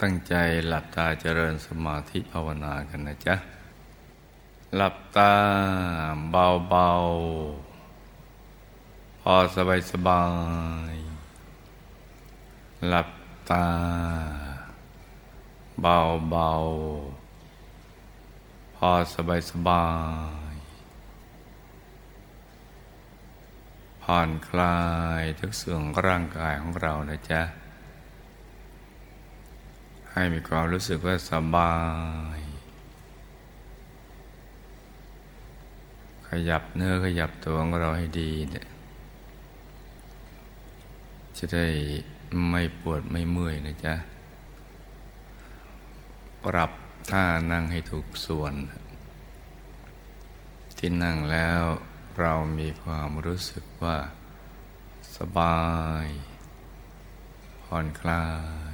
ตั้งใจหลับตาเจริญสมาธิภาวนากันนะจ๊ะ หลับตาเบาๆ พอสบายสบาย หลับตา เบาๆ พอสบายสบาย ผ่อนคลายทุกส่วนร่างกายของเรานะจ๊ะ ให้มีความรู้สึกว่าสบาย ขยับเนื้อขยับตัวของเราให้ดีเนี่ยจะได้ไม่ปวดไม่เมื่อยนะจ๊ะ ปรับท่านั่งให้ถูกส่วน ที่นั่งแล้วเรามีความรู้สึกว่า สบาย ผ่อนคลาย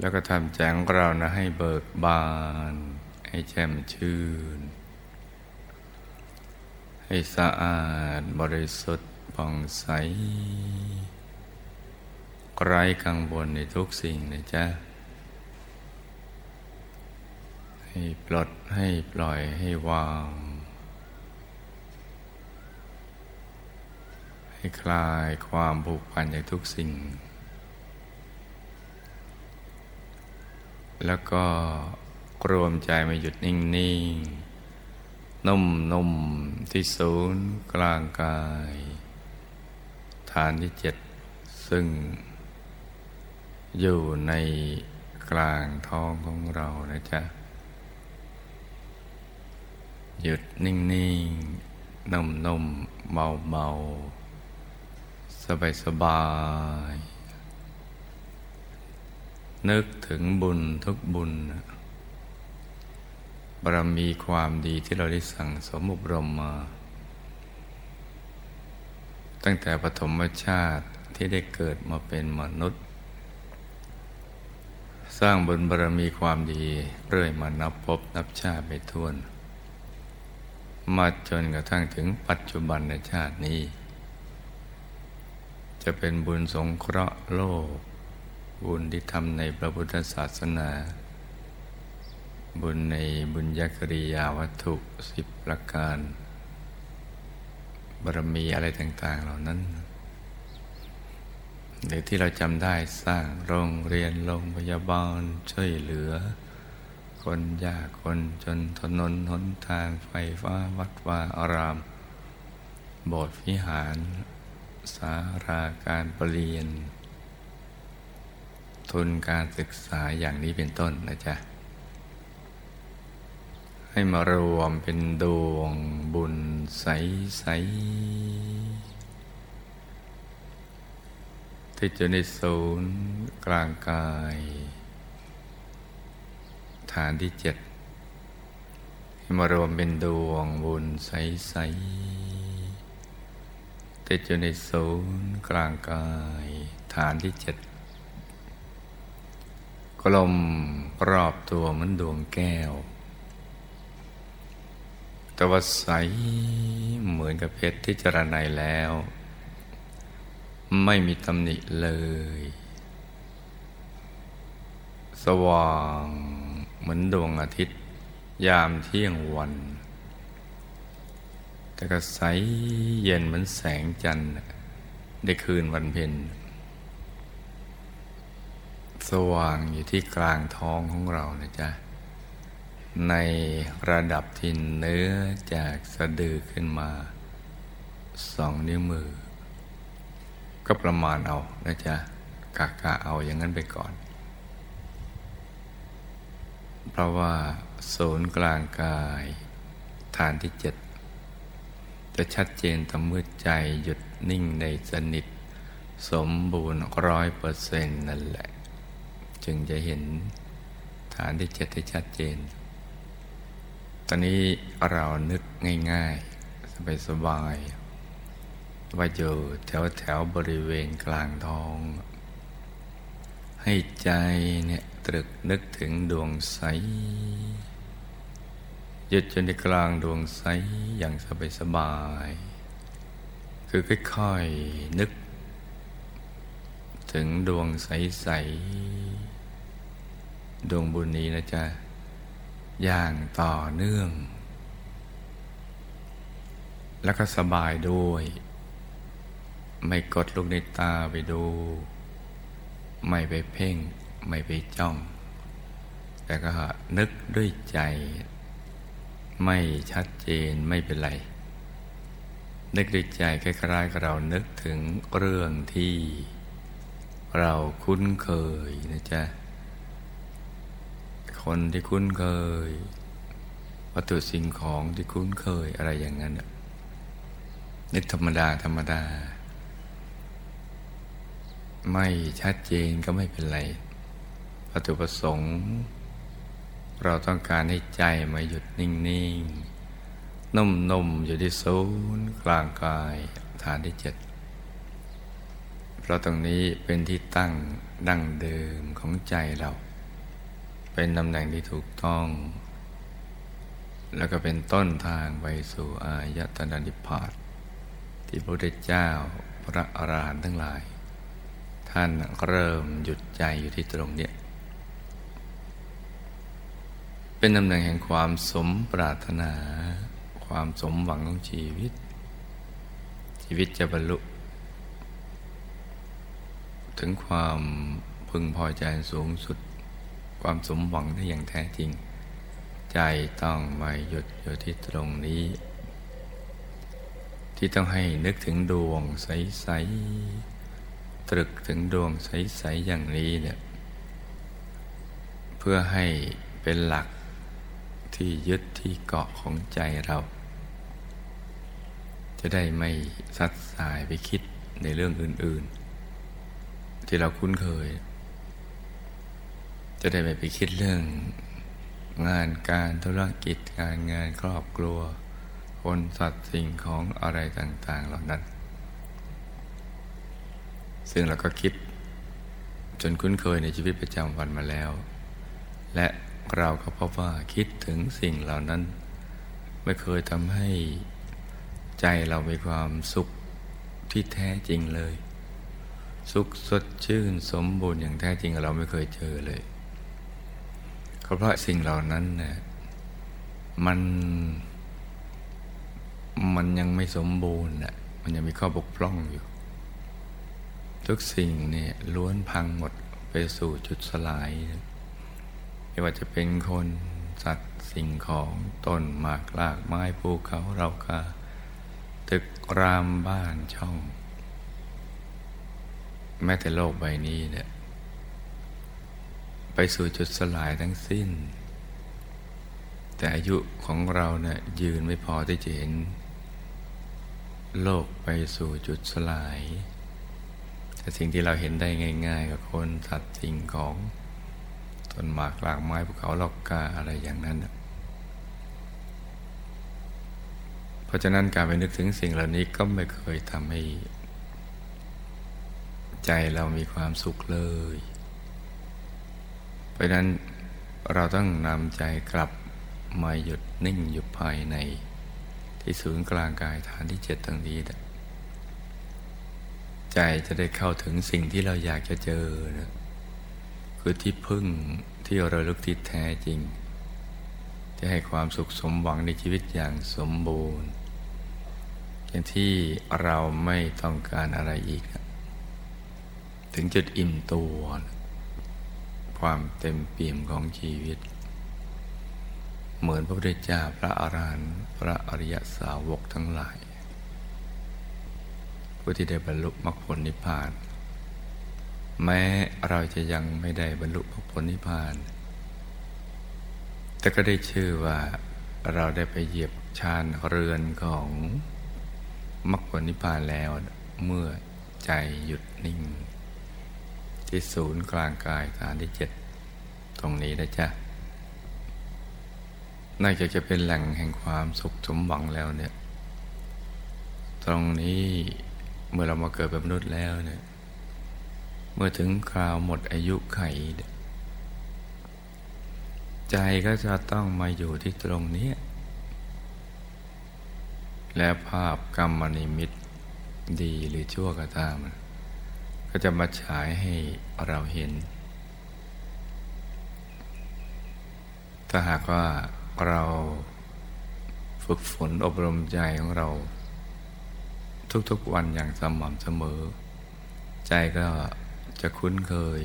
แล้วก็ทำแจงเรานะให้เบิกบาน ให้แจ่มชื่น ให้สะอาดบริสุทธิ์ผ่องใสไร้กังวลในทุกสิ่งนะจ๊ะ ให้ปลดให้ปล่อยให้วาง ให้คลายความผูกพันจากทุกสิ่ง แล้วก็รวมใจมาหยุดนิ่งๆ นุ่มนุ่มที่ศูนย์กลางกาย ฐานที่เจ็ดซึ่ง อยู่ในกลางท้องของเรานะจ๊ะ หยุดนิ่งๆ นุ่มๆ เบาๆ สบายๆ นึกถึงบุญทุกบุญบารมีความดีที่เราได้สั่งสมอบรมมา ตั้งแต่ปฐมชาติที่ได้เกิดมาเป็นมนุษย์ สร้างบุญบารมีความดีเรื่อยมานับพบนับชาติไปทวนมาจนกระทั่งถึงปัจจุบันในชาตินี้ จะเป็นบุญสงเคราะห์โลก บุญที่ทำในพระพุทธศาสนา บุญในบุญญกริยาวัตถุสิบประการบารมีอะไรต่าง ๆ เหล่านั้น หรือที่เราจำได้สร้างโรงเรียนโรงพยาบาลช่วยเหลือ คนยากคนจนถนนหนทางไฟฟ้าวัดวาอาราม โบสถ์วิหาร สาราการประเรียน ทุนการศึกษาอย่างนี้เป็นต้นนะจ๊ะ ให้มารวมเป็นดวงบุญใสใสที่จะในศูนย์กลางกาย ฐานที่เจ็ดให้มารวมเป็นดวงบุญใสใสติดอยู่ในศูนย์กลางกาย ฐานที่เจ็ด กลมรอบตัวเหมือนดวงแก้ว แต่ว่าใสเหมือนกับเพชรที่จรนัยแล้ว ไม่มีตำหนิเลย สว่างเหมือนดวงอาทิตย์ ยามเที่ยงวัน แต่ก็ใสเย็นเหมือนแสงจันทร์ได้คืนวันเพ็ญ สว่างอยู่ที่กลางท้องของเรานะจ๊ะ ในระดับที่เนื้อจากสะดือขึ้นมาสองนิ้วมือ ก็ประมาณเอานะจ๊ะกะกะเอาอย่างนั้นไปก่อน เพราะว่าศูนย์กลางกายฐานที่เจ็ดจะชัดเจนต่อเมื่อใจหยุดนิ่งในสนิท สมบูรณ์ร้อยเปอร์เซ็นต์นั่นแหละ จึงจะเห็นฐานที่เจ็ดได้ชัดเจน ตอนนี้เรานึกง่าย ๆ สบายๆว่าอยู่แถวแถวบริเวณกลางท้อง ให้ใจเนี่ยตรึกนึกถึงดวงใสหยุดจนในกลางดวงใสอย่างสบายๆคือค่อยๆนึกถถึงดวงใสๆ ดวงบุญนี้นะจ๊ะ อย่างต่อเนื่อง แล้วก็สบายด้วย ไม่กดลูกในตาไปดู ไม่ไปเพ่ง ไม่ไปจ้อง แต่ก็นึกด้วยใจ ไม่ชัดเจนไม่เป็นไร นึกด้วยใจคล้ายๆกับเรานึกถึงเรื่องที่เราคุ้นเคยนะจ๊ะ คนที่คุ้นเคย วัตถุสิ่งของที่คุ้นเคยอะไรอย่างนั้นนึกธรรมดา ธรรมดา ไม่ชัดเจนก็ไม่เป็นไรวัตถุประสงค์ เราต้องการให้ใจมาหยุดนิ่ง ๆ นุ่ม ๆ อยู่ที่ศูนย์กลางกายฐานที่เจ็ดเพราะตรงนี้เป็นที่ตั้งดั้งเดิมของใจเรา เป็นตำแหน่งที่ถูกต้อง แล้วก็เป็นต้นทางไปสู่อายตนะนิพพานที่พระพุทธเจ้าพระอรหันต์ทั้งหลาย ท่านเริ่มหยุดใจอยู่ที่ตรงนี้เป็นตำแหน่งแห่งความสมปรารถนา ความสมหวังของชีวิต ชีวิตจะบรรลุ ถึงความพึงพอใจสูงสุด ความสมหวังได้อย่างแท้จริง ใจต้องมาหยุดอยู่ที่ตรงนี้ ที่ต้องให้นึกถึงดวงใส ๆ ตรึกถึงดวงใส ๆ อย่างนี้เนี่ยเพื่อให้เป็นหลักที่ยึดที่เกาะของใจเรา จะได้ไม่ซัดสายไปคิดในเรื่องอื่น ๆ ที่เราคุ้นเคย จะได้ไม่ไปคิดเรื่อง งานการธุรกิจการงานครอบครัว คนสัตว์สิ่งของอะไรต่าง ๆ เหล่านั้น ซึ่งเราก็คิดจนคุ้นเคยในชีวิตประจำวันมาแล้ว และเราก็พบว่าคิดถึงสิ่งเหล่านั้น ไม่เคยทำให้ใจเรามีความสุขที่แท้จริงเลย สุขสดชื่นสมบูรณ์อย่างแท้จริงเราไม่เคยเจอเลย ก็เพราะสิ่งเหล่านั้นเนี่ยมันมันยังไม่สมบูรณ์อะมันยังมีข้อบกพร่องอยู่ ทุกสิ่งเนี่ยล้วนพังหมดไปสู่จุดสลาย ไม่ว่าจะเป็นคนสัตว์สิ่งของต้นหมากลากไม้ภูเขาเราคาตึกรามบ้านช่อง แม้แต่โลกใบนี้เนี่ย ไปสู่จุดสลายทั้งสิ้น แต่อายุของเราเนี่ยยืนไม่พอที่จะเห็น โลกไปสู่จุดสลาย แต่สิ่งที่เราเห็นได้ง่าย ๆ กับคนสัตว์สิ่งของต้นหมากลากไม้ภูเขาลอกกาอะไรอย่างนั้นเพราะฉะนั้นการไปนึกถึงสิ่งเหล่านี้ก็ไม่เคยทำให้ ใจเรามีความสุขเลย เพราะนั้นเราต้องนำใจกลับมาหยุดนิ่งอยู่ภายใน ที่ศูนย์กลางกายฐานที่เจ็ดตรงนี้ใจจะได้เข้าถึงสิ่งที่เราอยากจะเจอนะคือที่พึ่งที่เราลึกที่แท้จริงจะให้ความสุขสมหวังในชีวิตอย่างสมบูรณ์อย่างที่เราไม่ต้องการอะไรอีก ถึงจุดอิ่มตัว ความเต็มเปี่ยมของชีวิต เหมือนพระพุทธเจ้าพระอรหันต์พระอริยสาวกทั้งหลาย ผู้ที่ได้บรรลุมรรคผลนิพพาน แม้เราจะยังไม่ได้บรรลุมรรคผลนิพพาน แต่ก็ได้ชื่อว่าเราได้ไปเหยียบชานเรือนของมรรคผลนิพพานแล้วเมื่อใจหยุดนิ่ง ที่ศูนย์กลางกายฐานที่เจ็ดตรงนี้นะจ๊ะนอกจากจะเป็นแหล่งแห่งความสุขสมหวังแล้วเนี่ย ตรงนี้เมื่อเรามาเกิดเป็นมนุษย์แล้วเนี่ย เมื่อถึงคราวหมดอายุไข ใจก็จะต้องมาอยู่ที่ตรงนี้ และภาพกรรมนิมิตดีหรือชั่วก็ตามก็ ก็จะมาฉายให้เราเห็น ถ้าหากว่าเราฝึกฝนอบรมใจของเรา ทุกๆวันอย่างสม่ำเสมอ ใจก็จะคุ้นเคย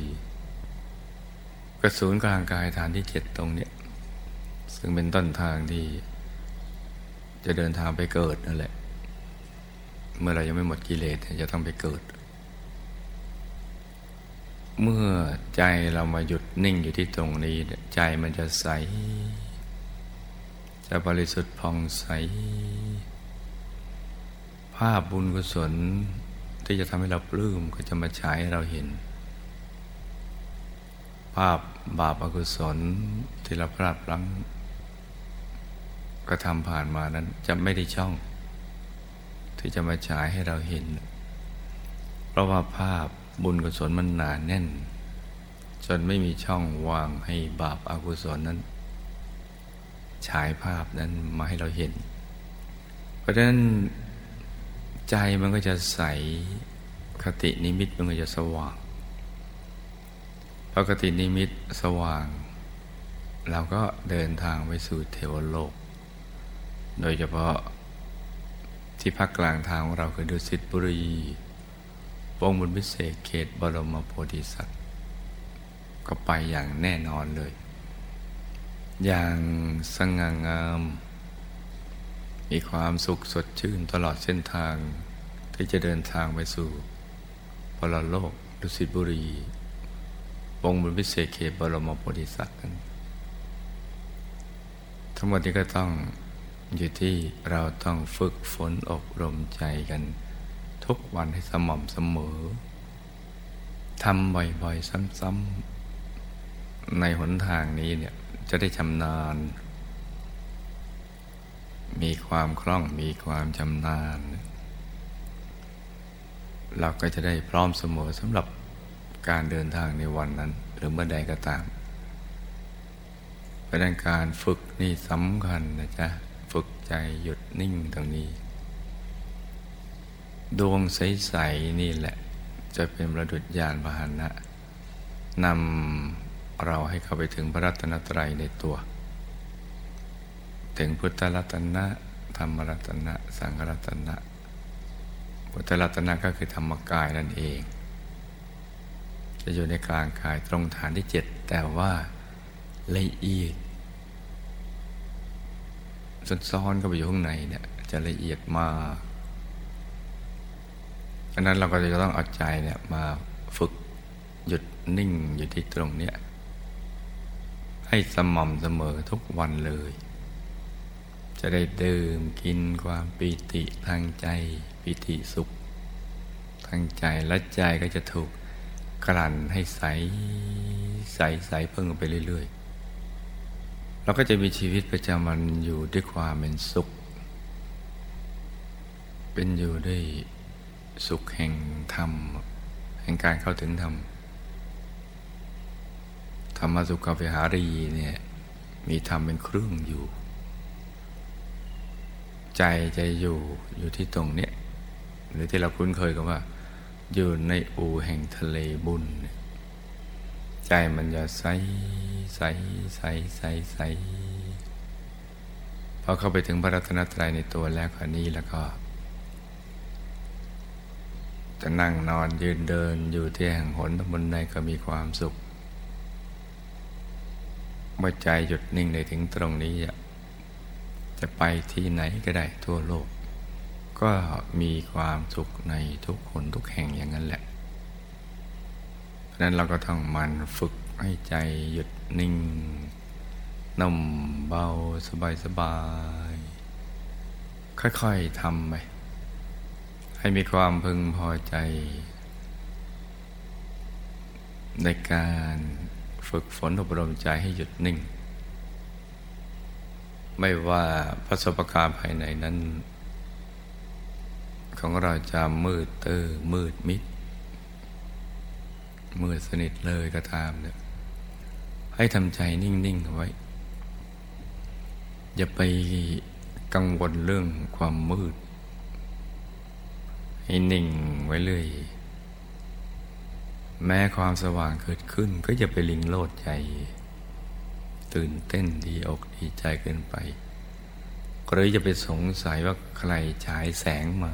กระสูนกลางกายฐานที่เจ็ดตรงนี้ ซึ่งเป็นต้นทางที่ จะเดินทางไปเกิดนั่นแหละ เมื่อเรายังไม่หมดกิเลสจะต้องไปเกิด เมื่อใจเรามาหยุดนิ่งอยู่ที่ตรงนี้ ใจมันจะใส จะบริสุทธิ์ผ่องใส ภาพบุญกุศลที่จะทำให้เราปลื้มก็จะมาฉายให้เราเห็น ภาพบาปอกุศลที่เราพลาดพลั้งกระทำผ่านมานั้นจะไม่ได้ช่อง ที่จะมาฉายให้เราเห็น เพราะว่าภาพ บุญกุศลมันหนาแน่น จนไม่มีช่องว่างให้บาปอากุศลนั้น ฉายภาพนั้นมาให้เราเห็น เพราะฉะนั้นใจมันก็จะใสคตินิมิตมันก็จะสว่างพอคตินิมิตสว่าง เราก็เดินทางไปสู่เทวโลก โดยเฉพาะที่ภาคกลางทางของเราคือดุสิตบุรี วงบุญพิเศษเขตบรมโพธิสัตว์ ก็ไปอย่างแน่นอนเลย อย่างสง่างาม มีความสุขสดชื่นตลอดเส้นทางที่จะเดินทางไปสู่พลโลกดุสิตบุรีวงบุญพิเศษเขตบรมโพธิสัตว์นั้นทั้งหมดนี้ก็ต้องอยู่ที่เราต้องฝึกฝนอบรมใจกัน ทุกวันให้สม่ำเสมอทำบ่อยๆ ซ้ำๆ ในหนทางนี้เนี่ยจะได้ชำนาญ มีความคล่องมีความชำนาญ เราก็จะได้พร้อมเสมอสำหรับการเดินทางในวันนั้น หรือเมื่อใดก็ตามเพราะนั้นการฝึกนี่สำคัญนะจ๊ะ ฝึกใจหยุดนิ่งตรงนี้ ดวงใส ๆ นี่แหละ จะเป็นประดุจญาณพาหนะนำเราให้เข้าไปถึงพระรัตนตรัยในตัว ถึงพุทธรัตนะธรรมรัตนะ สังฆรัตนะพุทธรัตนะก็คือธรรมกายนั่นเอง จะอยู่ในกลางกายตรงฐานที่เจ็ดแต่ว่าละเอียดซ้อนๆเข้าไปอยู่ข้างในเนี่ยจะละเอียดมาก อันนั้นเราก็จะต้องเอาใจเนี่ยมาฝึกหยุดนิ่งอยู่ที่ตรงเนี้ยให้สม่ำเสมอทุกวันเลย จะได้ดื่มกินความปีติทางใจปีติสุข ทางใจและใจก็จะถูกกลั่นให้ใสใสใสเพิ่มไปเรื่อยๆเราก็จะมีชีวิตประจำวันอยู่ด้วยความเป็นสุข เป็นอยู่ด้วย สุขแห่งธรรม แห่งการเข้าถึงธรรม ธรรมสุขวิหารีเนี่ยมีธรรมเป็นเครื่องอยู่ ใจจะอยู่อยู่ที่ตรงเนี้ยหรือที่เราคุ้นเคยกันว่า อยู่ในอูแห่งทะเลบุญ ใจมันจะใสใสใสใสใสพอเข้าไปถึงพระรัตนตรัยในตัวแล้วคนนี้แล้วก็ จะนั่งนอนยืนเดินอยู่ที่แห่งหนบนใดก็มีความสุข เมื่อใจหยุดนิ่งในถึงตรงนี้ จะไปที่ไหนก็ได้ทั่วโลก ก็มีความสุขในทุกคนทุกแห่งอย่างนั้นแหละเพราะนั้นเราก็ต้องมันฝึกให้ใจหยุดนิ่งนุ่มเบาสบายสบาย ค่อยๆทำไป ให้มีความพึงพอใจ ในการฝึกฝนอบรมใจให้หยุดนิ่ง ไม่ว่าประสบการณ์ภายในนั้น ของเราจะมืดเตอมืดมิด มืดสนิทเลยก็ตามเนี่ยให้ทำใจนิ่งๆเอาไว้ อย่าไปกังวลเรื่องความมืด ให้นิ่งไว้เลย แม้ความสว่างเกิดขึ้นก็จะไปลิงโลดใจ ตื่นเต้นดีอกดีใจเกินไป หรือจะไปสงสัยว่าใครฉายแสงมา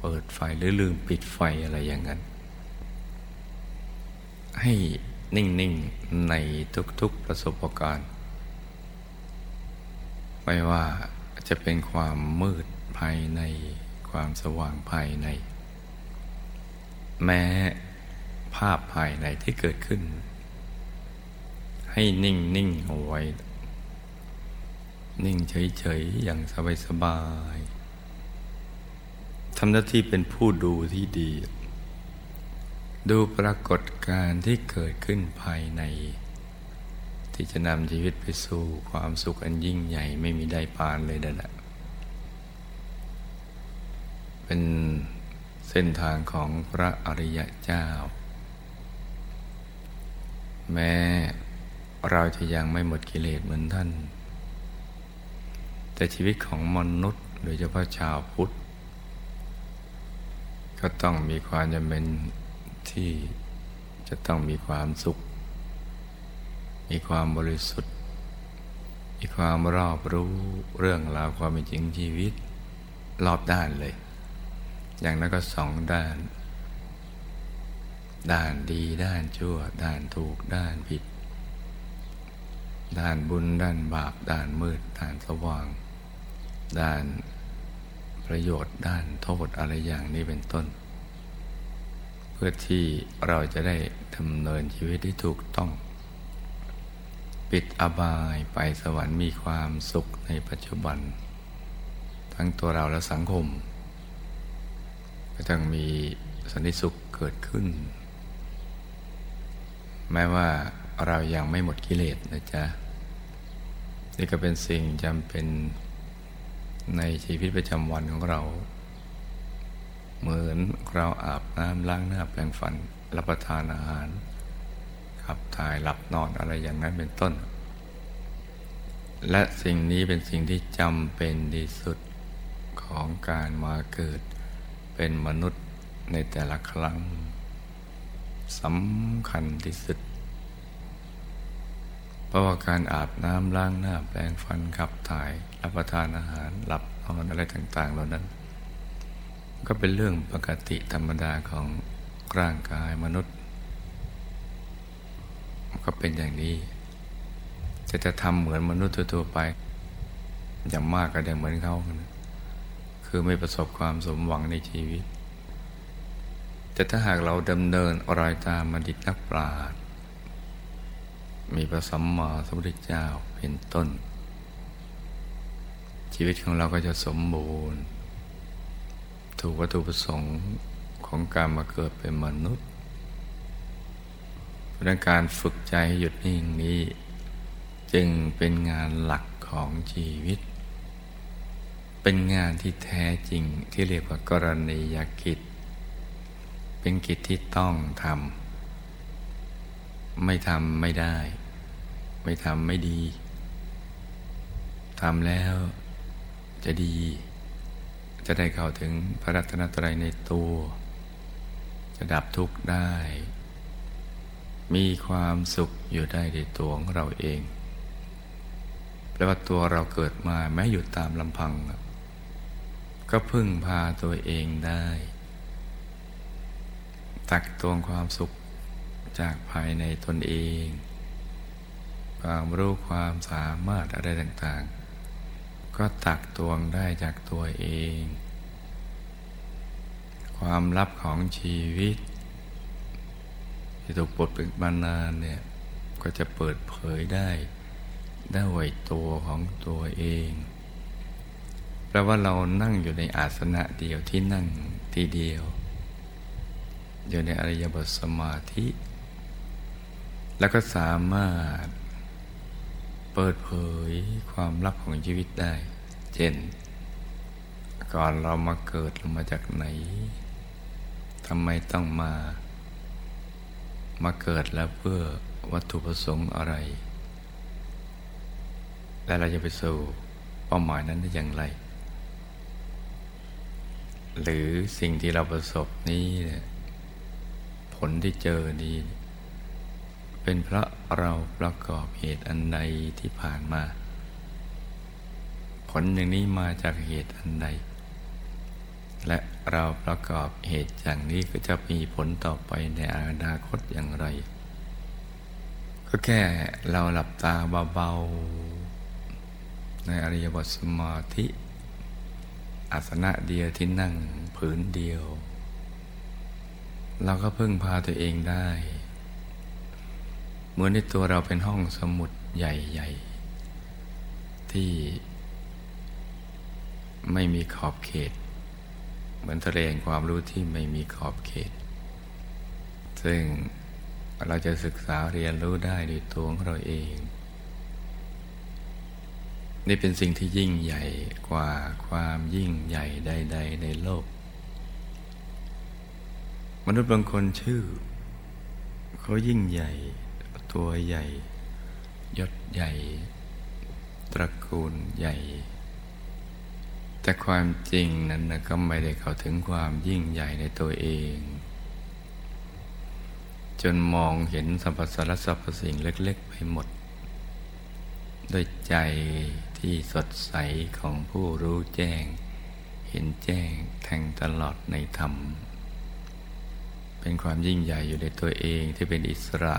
เปิดไฟหรือลืมปิดไฟอะไรอย่างนั้น ให้นิ่ง ๆ ในทุก ๆ ประสบการณ์ไม่ว่าจะเป็นความมืดภายใน ความสว่างภายใน แม้ภาพภายในที่เกิดขึ้น ให้นิ่งนิ่งเอาไว้ นิ่งเฉยๆ อย่างสบายๆทำหน้าที่เป็นผู้ดูที่ดี ดูปรากฏการณ์ที่เกิดขึ้นภายใน ที่จะนำชีวิตไปสู่ความสุขอันยิ่งใหญ่ไม่มีได้ปานเลยนั่นแหละ เป็นเส้นทางของพระอริยเจ้า แม้เราจะยังไม่หมดกิเลสเหมือนท่าน แต่ชีวิตของมนุษย์โดยเฉพาะชาวพุทธ ก็ต้องมีความจำเป็นที่จะต้องมีความสุข มีความบริสุทธิ์ มีความรอบรู้เรื่องราวความเป็นจริงชีวิต รอบด้านเลย อย่างนั้นก็สองด้าน ด้านดีด้านชั่ว ด้านถูกด้านผิด ด้านบุญด้านบาป ด้านมืด ด้านสว่าง ด้านประโยชน์ด้านโทษอะไรอย่างนี้เป็นต้น เพื่อที่เราจะได้ดำเนินชีวิตที่ถูกต้อง ปิดอบายไปสวรรค์มีความสุขในปัจจุบัน ทั้งตัวเราและสังคม ก็ต้องมีสันติสุขเกิดขึ้น แม้ว่าเรายังไม่หมดกิเลสนะจ๊ะ นี่ก็เป็นสิ่งจำเป็นในชีวิตประจำวันของเรา เหมือนเราอาบน้ำล้างหน้าแปรงฟัน รับประทานอาหาร ขับถ่ายหลับนอนอะไรอย่างนั้นเป็นต้น และสิ่งนี้เป็นสิ่งที่จำเป็นที่สุดของการมาเกิด เป็นมนุษย์ในแต่ละครั้งสำคัญที่สุด เพราะว่าการอาบน้ำล้างหน้าแปรงฟันขับถ่ายรับประทานอาหารหลับนอนอะไรต่างๆเหล่านั้น ก็เป็นเรื่องปกติธรรมดาของร่างกายมนุษย์ ก็เป็นอย่างนี้จะจะทำเหมือนมนุษย์ทั่วไปอย่างมากก็ได้เหมือนเขา คือไม่ประสบความสมหวังในชีวิต แต่ถ้าหากเราดำเนินรอยตามมดิตนักปราชญ์มีพระสัมมาสัมพุทธเจ้าเป็นต้น ชีวิตของเราก็จะสมบูรณ์ ถูกวัตถุประสงค์ของการมาเกิดเป็นมนุษย์ดังการฝึกใจให้หยุดนิ่งนี้ จึงเป็นงานหลักของชีวิต เป็นงานที่แท้จริงที่เรียกว่ากรณียกิจ เป็นกิจที่ต้องทำไม่ทำไม่ได้ ไม่ทำไม่ดีทำแล้วจะดี จะได้เข้าถึงพระรัตนตรัยในตัว จะดับทุกข์ได้ มีความสุขอยู่ได้ในตัวของเราเองแปลว่าตัวเราเกิดมาแม้อยู่ตามลำพัง ก็พึ่งพาตัวเองได้ ตักตวงความสุขจากภายในตนเอง ความรู้ความสามารถอะไรต่างๆ ก็ตักตวงได้จากตัวเอง ความลับของชีวิต ที่ถูกปลดปิดมานานเนี่ยก็จะเปิดเผยได้ด้วยตัวของตัวเอง แปลว่าเรานั่งอยู่ในอาสนะเดียวที่นั่งทีเดียว อยู่ในอริยบทสมาธิ แล้วก็สามารถเปิดเผยความลับของชีวิตได้ เช่น ก่อนเรามาเกิดเรามาจากไหนทำไมต้องมา มาเกิดแล้วเพื่อวัตถุประสงค์อะไร และเราจะไปสู่เป้าหมายนั้นได้อย่างไร หรือสิ่งที่เราประสบนี้ผผลที่เจอนี้เป็นเพราะเราประกอบเหตุอันใดที่ผ่านมา ผลอย่างนี้มาจากเหตุอันใด และเราประกอบเหตุอย่างนี้ก็จะมีผลต่อไปในอนาคตอย่างไร ก็แค่เราหลับตาเบาๆในอริยบทสมาธิ อาสนะเดียวที่นั่งผืนเดียว เราก็พึ่งพาตัวเองได้ เหมือนในตัวเราเป็นห้องสมุดใหญ่ๆ ที่ไม่มีขอบเขต เหมือนทะเลแห่งความรู้ที่ไม่มีขอบเขต ซึ่งเราจะศึกษาเรียนรู้ได้ด้วยตัวของเราเอง นี่เป็นสิ่งที่ยิ่งใหญ่กว่าความยิ่งใหญ่ใด ๆ ในโลก มนุษย์บางคนชื่อเขายิ่งใหญ่ ตัวใหญ่ ยศใหญ่ ตระกูลใหญ่ แต่ความจริงนั้นนะก็ไม่ได้เข้าถึงความยิ่งใหญ่ในตัวเอง จนมองเห็นสรรพสารสรรพสิ่งเล็ก ๆ ไปหมด ด้วยใจ ที่สดใสของผู้รู้แจ้ง เห็นแจ้งแทงตลอดในธรรม เป็นความยิ่งใหญ่อยู่ในตัวเองที่เป็นอิสระ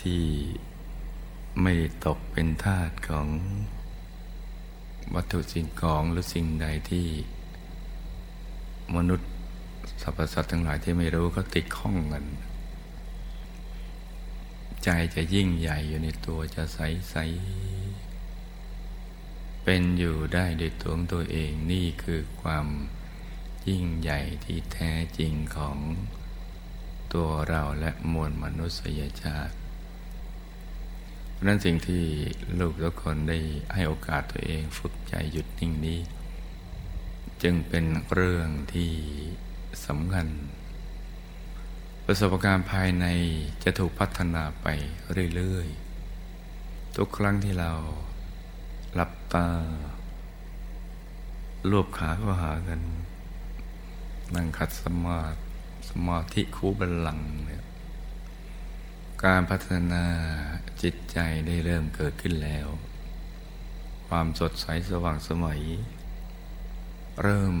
ที่ไม่ตกเป็นทาสของวัตถุสิ่งของหรือสิ่งใดที่ มนุษย์สรรพสัตว์ทั้งหลายที่ไม่รู้ก็ติดข้องกัน ใจจะยิ่งใหญ่อยู่ในตัวจะใสใสเป็นอยู่ได้ด้วยตัวของตัวเองนี่คือความยิ่งใหญ่ที่แท้จริงของตัวเราและมวลมนุษยชาตินั้นสิ่งที่ลูกทุกคนได้ให้โอกาสตัวเองฝึกใจหยุดนิ่งนี้ จึงเป็นเรื่องที่สำคัญ ประสบการณ์ภายในจะถูกพัฒนาไปเรื่อยๆ ทุกครั้งที่เราหลับตารวบขาเข้าหากัน นั่งขัดสมาธิสมาธิคู่บัลลังเนี่ยการพัฒนาจิตใจได้เริ่มเกิดขึ้นแล้ว ความสดใสสว่างสมัย เริ่ม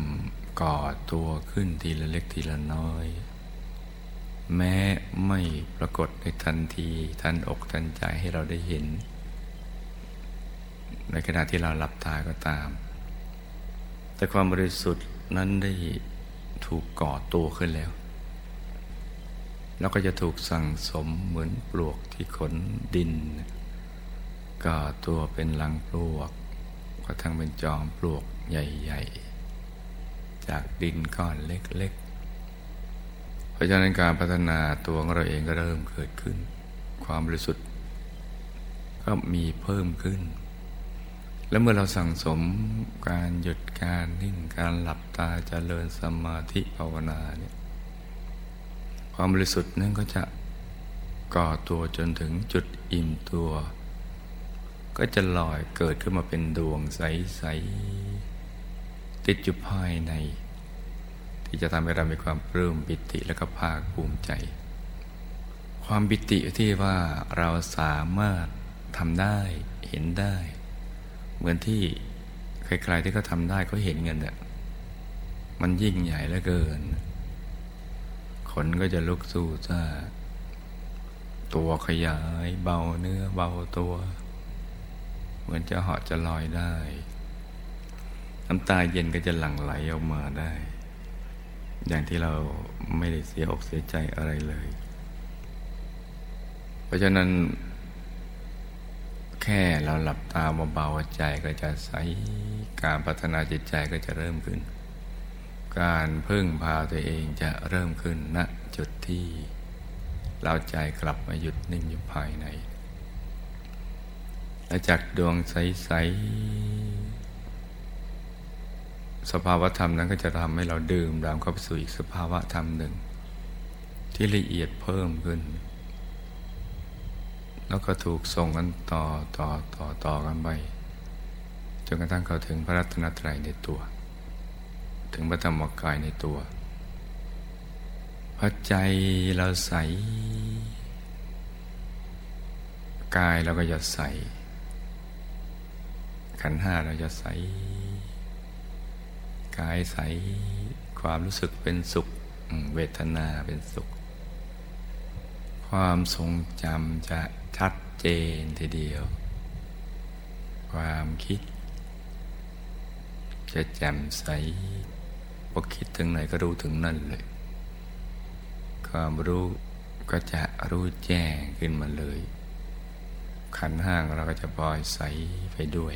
ก่อตัวขึ้นทีละเล็กทีละน้อย แม้ไม่ปรากฏในทันทีทันอกทันใจให้เราได้เห็น ในขณะที่เราหลับตาก็ตาม แต่ความบริสุทธิ์นั้นได้ถูกก่อตัวขึ้นแล้ว แล้วก็จะถูกสั่งสมเหมือนปลวกที่ขนดิน ก่อตัวเป็นหลังปลวกกระทั่งเป็นจอมปลวกใหญ่ ๆ จากดินก้อนเล็ก ราะฉะนั้นการพัฒนาตัวของเราเองก็เริ่มเกิดขึ้น ความบริสุทธิ์ก็มีเพิ่มขึ้น แล้วเมื่อเราสั่งสมการหยุดการนิ่งการหลับตาจเจริญสมาธิภาวนาเนี่ยความบริสุทธิ์นั้นก็จะก่อตัวจนถึงจุดอิ่มตัว ก็จะลอยเกิดขึ้นมาเป็นดวงใส ๆ ติดอยู่ภายใน ที่จะทำให้เรามีความปลื้มปิติและก็ภาคภูมิใจ ความปิติที่ว่าเราสามารถทำได้เห็นได้ เหมือนที่ใครๆที่เขาทำได้เขาเห็นเงินเนี่ยมันยิ่งใหญ่เหลือเกิน ขนก็จะลุกสู้ซ่าตัวขยายเบาเนื้อเบาตัว เหมือนจะเหาะจะลอยได้ น้ำตาเย็นก็จะหลั่งไหลออกมาได้ อย่างที่เราไม่ได้เสียอกเสียใจอะไรเลย เพราะฉะนั้น แค่เราหลับตาเบาๆใจก็จะใสการพัฒนาจิตใจก็จะเริ่มขึ้น การพึ่งพาตัวเองจะเริ่มขึ้นณนะจุดที่เราใจกลับมาหยุดนิ่งอยู่ภายในและจากดวงใสๆ สภาวะธรรมนั้นก็จะทำให้เราดื่มดามเข้าไปสู่อีกสภาวะธรรมหนึ่ง ที่ละเอียดเพิ่มขึ้น แล้วก็ถูกส่งกันต่อต่อต่อต่อกันไปจนกระทั่งเข้าถึงพระรัตนตรัยในตัว ถึงพระธรรมกายในตัวพอใจเราใส กายเราก็จะใสขันห้าเราจะใส กายใสความรู้สึกเป็นสุขเวทนาเป็นสุข ความทรงจำจะชัดเจนทีเดียว ความคิด จะแจ่มใสพอคิดถึงไหนก็รู้ถึงนั่นเลย ความรู้ก็จะรู้แจ้งขึ้นมาเลย ขันห้างเราก็จะปล่อยใสไปด้วย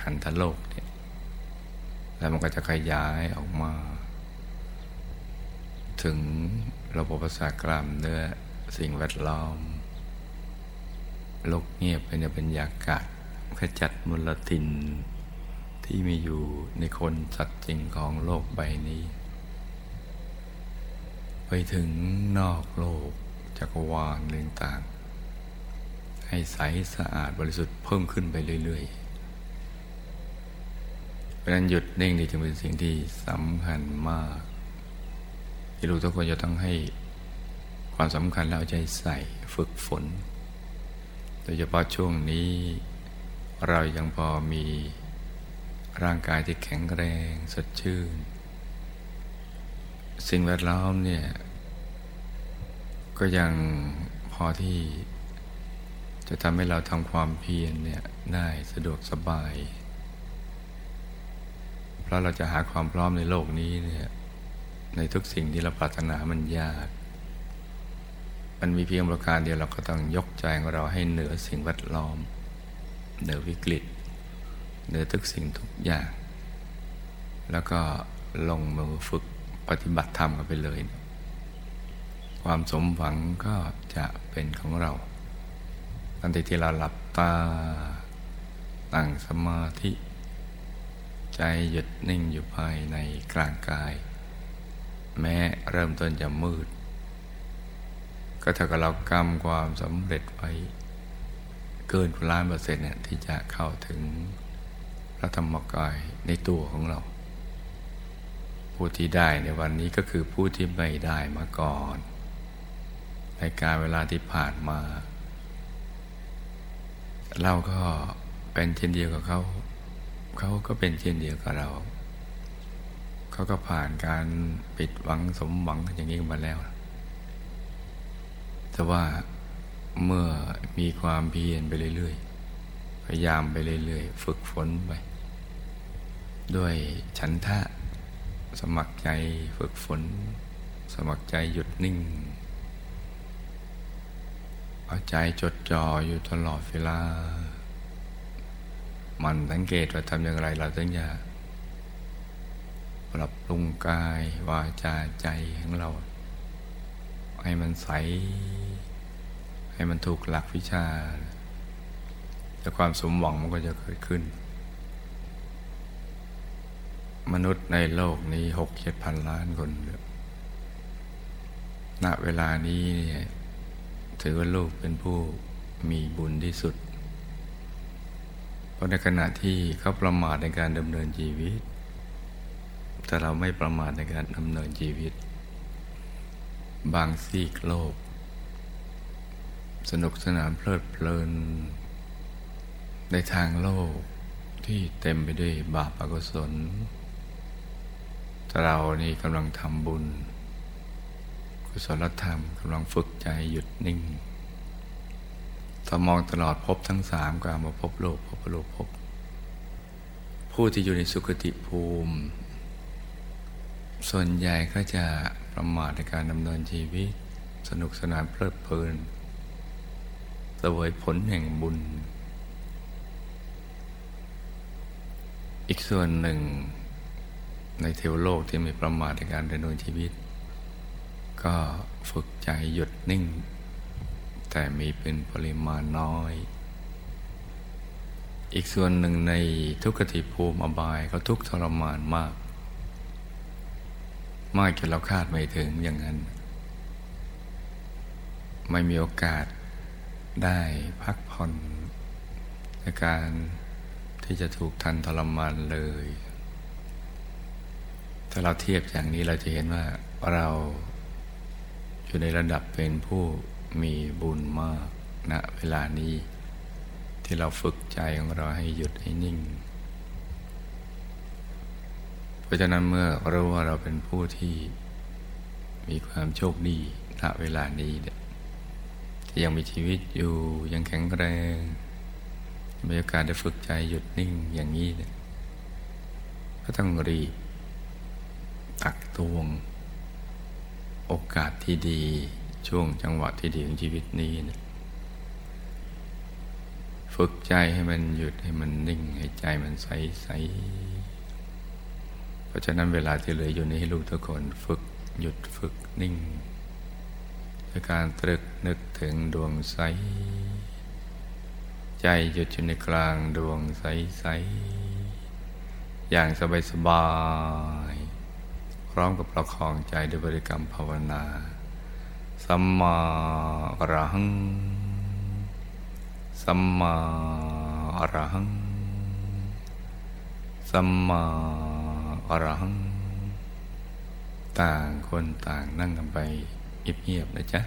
ขันธโลกเนี่ย แล้วมันก็จะขยายออกมา ถึงระบบประสาทกล้ามเนื้อสิ่งแวดล้อมโลกเงียบเป็นเป็นยากาศขจัดมลทินที่มีอยู่ในคนสัตว์จริงของโลกใบนี้ ไปถึงนอกโลกจักรวาลเรื่องต่าง ให้ใสสะอาดบริสุทธิ์เพิ่มขึ้นไปเรื่อยๆ ราะนั้นหยุดนิ่งนี่จึงเป็นสิ่งที่สำคัญมากที่รู้ทุกคนจะต้องให้ความสำคัญแล้วใจใส่ฝึกฝน โดยเฉพาะช่วงนี้เรายังพอมีร่างกายที่แข็งแรงสดชื่น สิ่งแวดล้อมเนี่ย ก็ยังพอที่จะทำให้เราทำความเพียรเนี่ยได้สะดวกสบาย เพราะเราจะหาความพร้อมในโลกนี้เนี่ยในทุกสิ่งที่เราปรารถนามันยาก มันมีเพียงประการเดียวเราก็ต้องยกใจของเราให้เหนือสิ่งแวดล้อม เหนือวิกฤต เหนือทุกสิ่งทุกอย่าง แล้วก็ลงมือฝึกปฏิบัติธรรมกันไปเลย ความสมหวังก็จะเป็นของเราทันทีที่เราหลับตาตั้งสมาธิ ใจหยุดนิ่งอยู่ภายในกลางกาย แม้เริ่มต้นจะมืด ก็เท่ากับเรากำความสำเร็จไว้ เกินล้านเปอร์เซ็นต์เนี่ยที่จะเข้าถึงพระธรรมกายในตัวของเรา ผู้ที่ได้ในวันนี้ก็คือผู้ที่ไม่ได้มาก่อน ในการเวลาที่ผ่านมา เราก็เป็นเช่นเดียวกับเขา เขาก็เป็นเช่นเดียวกับเรา เขาก็ผ่านการปิดหวังสมหวังอย่างนี้มาแล้ว แต่ว่าเมื่อมีความเพียรไปเรื่อยๆ พยายามไปเรื่อยๆ ฝึกฝนไป ด้วยฉันทะสมัครใจฝึกฝน สมัครใจหยุดนิ่ง เอาใจจดจ่ออยู่ตลอดเวลา มันสังเกตว่าทำอย่างไรเราถึงจะปรับปรุงกายวาจาใจของเรา ให้มันใส ให้มันถูกหลักวิชาแต่ความสมหวังมันก็จะเกิดขึ้น มนุษย์ในโลกนี้หกเจ็ดพันล้านคนณเวลานี้เนี่ยถือว่าลูกเป็นผู้มีบุญที่สุด เพราะในขณะที่เขาประมาทในการดำเนินชีวิต แต่เราไม่ประมาทในการดำเนินชีวิต บางซีกโลก สนุกสนานเพลิดเพลิน ในทางโลกที่เต็มไปด้วยบาปอกุศลเรานี่กำลังทำบุญ กุศลธรรมกำลังฝึกใจหยุดนิ่ง ถ้ามองตลอดพบทั้งสามกามาพบโลกพบโลกพบ ผู้ที่อยู่ในสุคติภูมิ ส่วนใหญ่ก็จะประมาทในการดำเนินชีวิต สนุกสนานเพลิดเพลินสวยผลแห่งบุญ อีกส่วนหนึ่ง ในเทวโลกที่ไม่ประมาทในการดำเนินชีวิต ก็ฝึกใจหยุดนิ่ง แต่มีเป็นปริมาณน้อย อีกส่วนหนึ่งในทุกขติภูมิอบายก็ทุกทรมานมาก มากจนเราคาดไม่ถึงอย่างนั้น ไม่มีโอกาสได้พักผ่อนในการที่จะถูกทันทรมานเลย ถ้าเราเทียบอย่างนี้เราจะเห็นว่าเราอยู่ในระดับเป็นผู้ มีบุญมากณนะเวลานี้ ที่เราฝึกใจของเราให้หยุดให้นิ่ง เพราะฉะนั้นเมื่อรู้ว่าเราเป็นผู้ที่มีความโชคดีณเวลานี้เนี่ยที่ยังมีชีวิตอยู่ยังแข็งแรงมีโอกาสได้ฝึกใจหยุดนิ่งอย่างนี้เนี่ยก็ต้องรีบตักตวง โอกาสที่ดี ช่วงจังหวะที่ดีของชีวิตนี้นี่ยฝึกใจให้มันหยุดให้มันนิ่ง ให้ใจมันใสใสเพราะฉะนั้นเวลาที่เหลืออยู่นี้ให้ลูกทุกคนฝึกหยุดฝึกนิ่งด้วยการตรึกนึกถึงดวงใส ใจหยุดอยู่ในกลางดวงใสใสอย่างสบายสบายพร้อมกับประคองใจด้วยบริกรรมภาวนา สัมมาอรหัง สัมมาอรหัง สัมมาอรหัง ต่างคนต่างนั่งกันไปเงียบๆนะจ๊ะ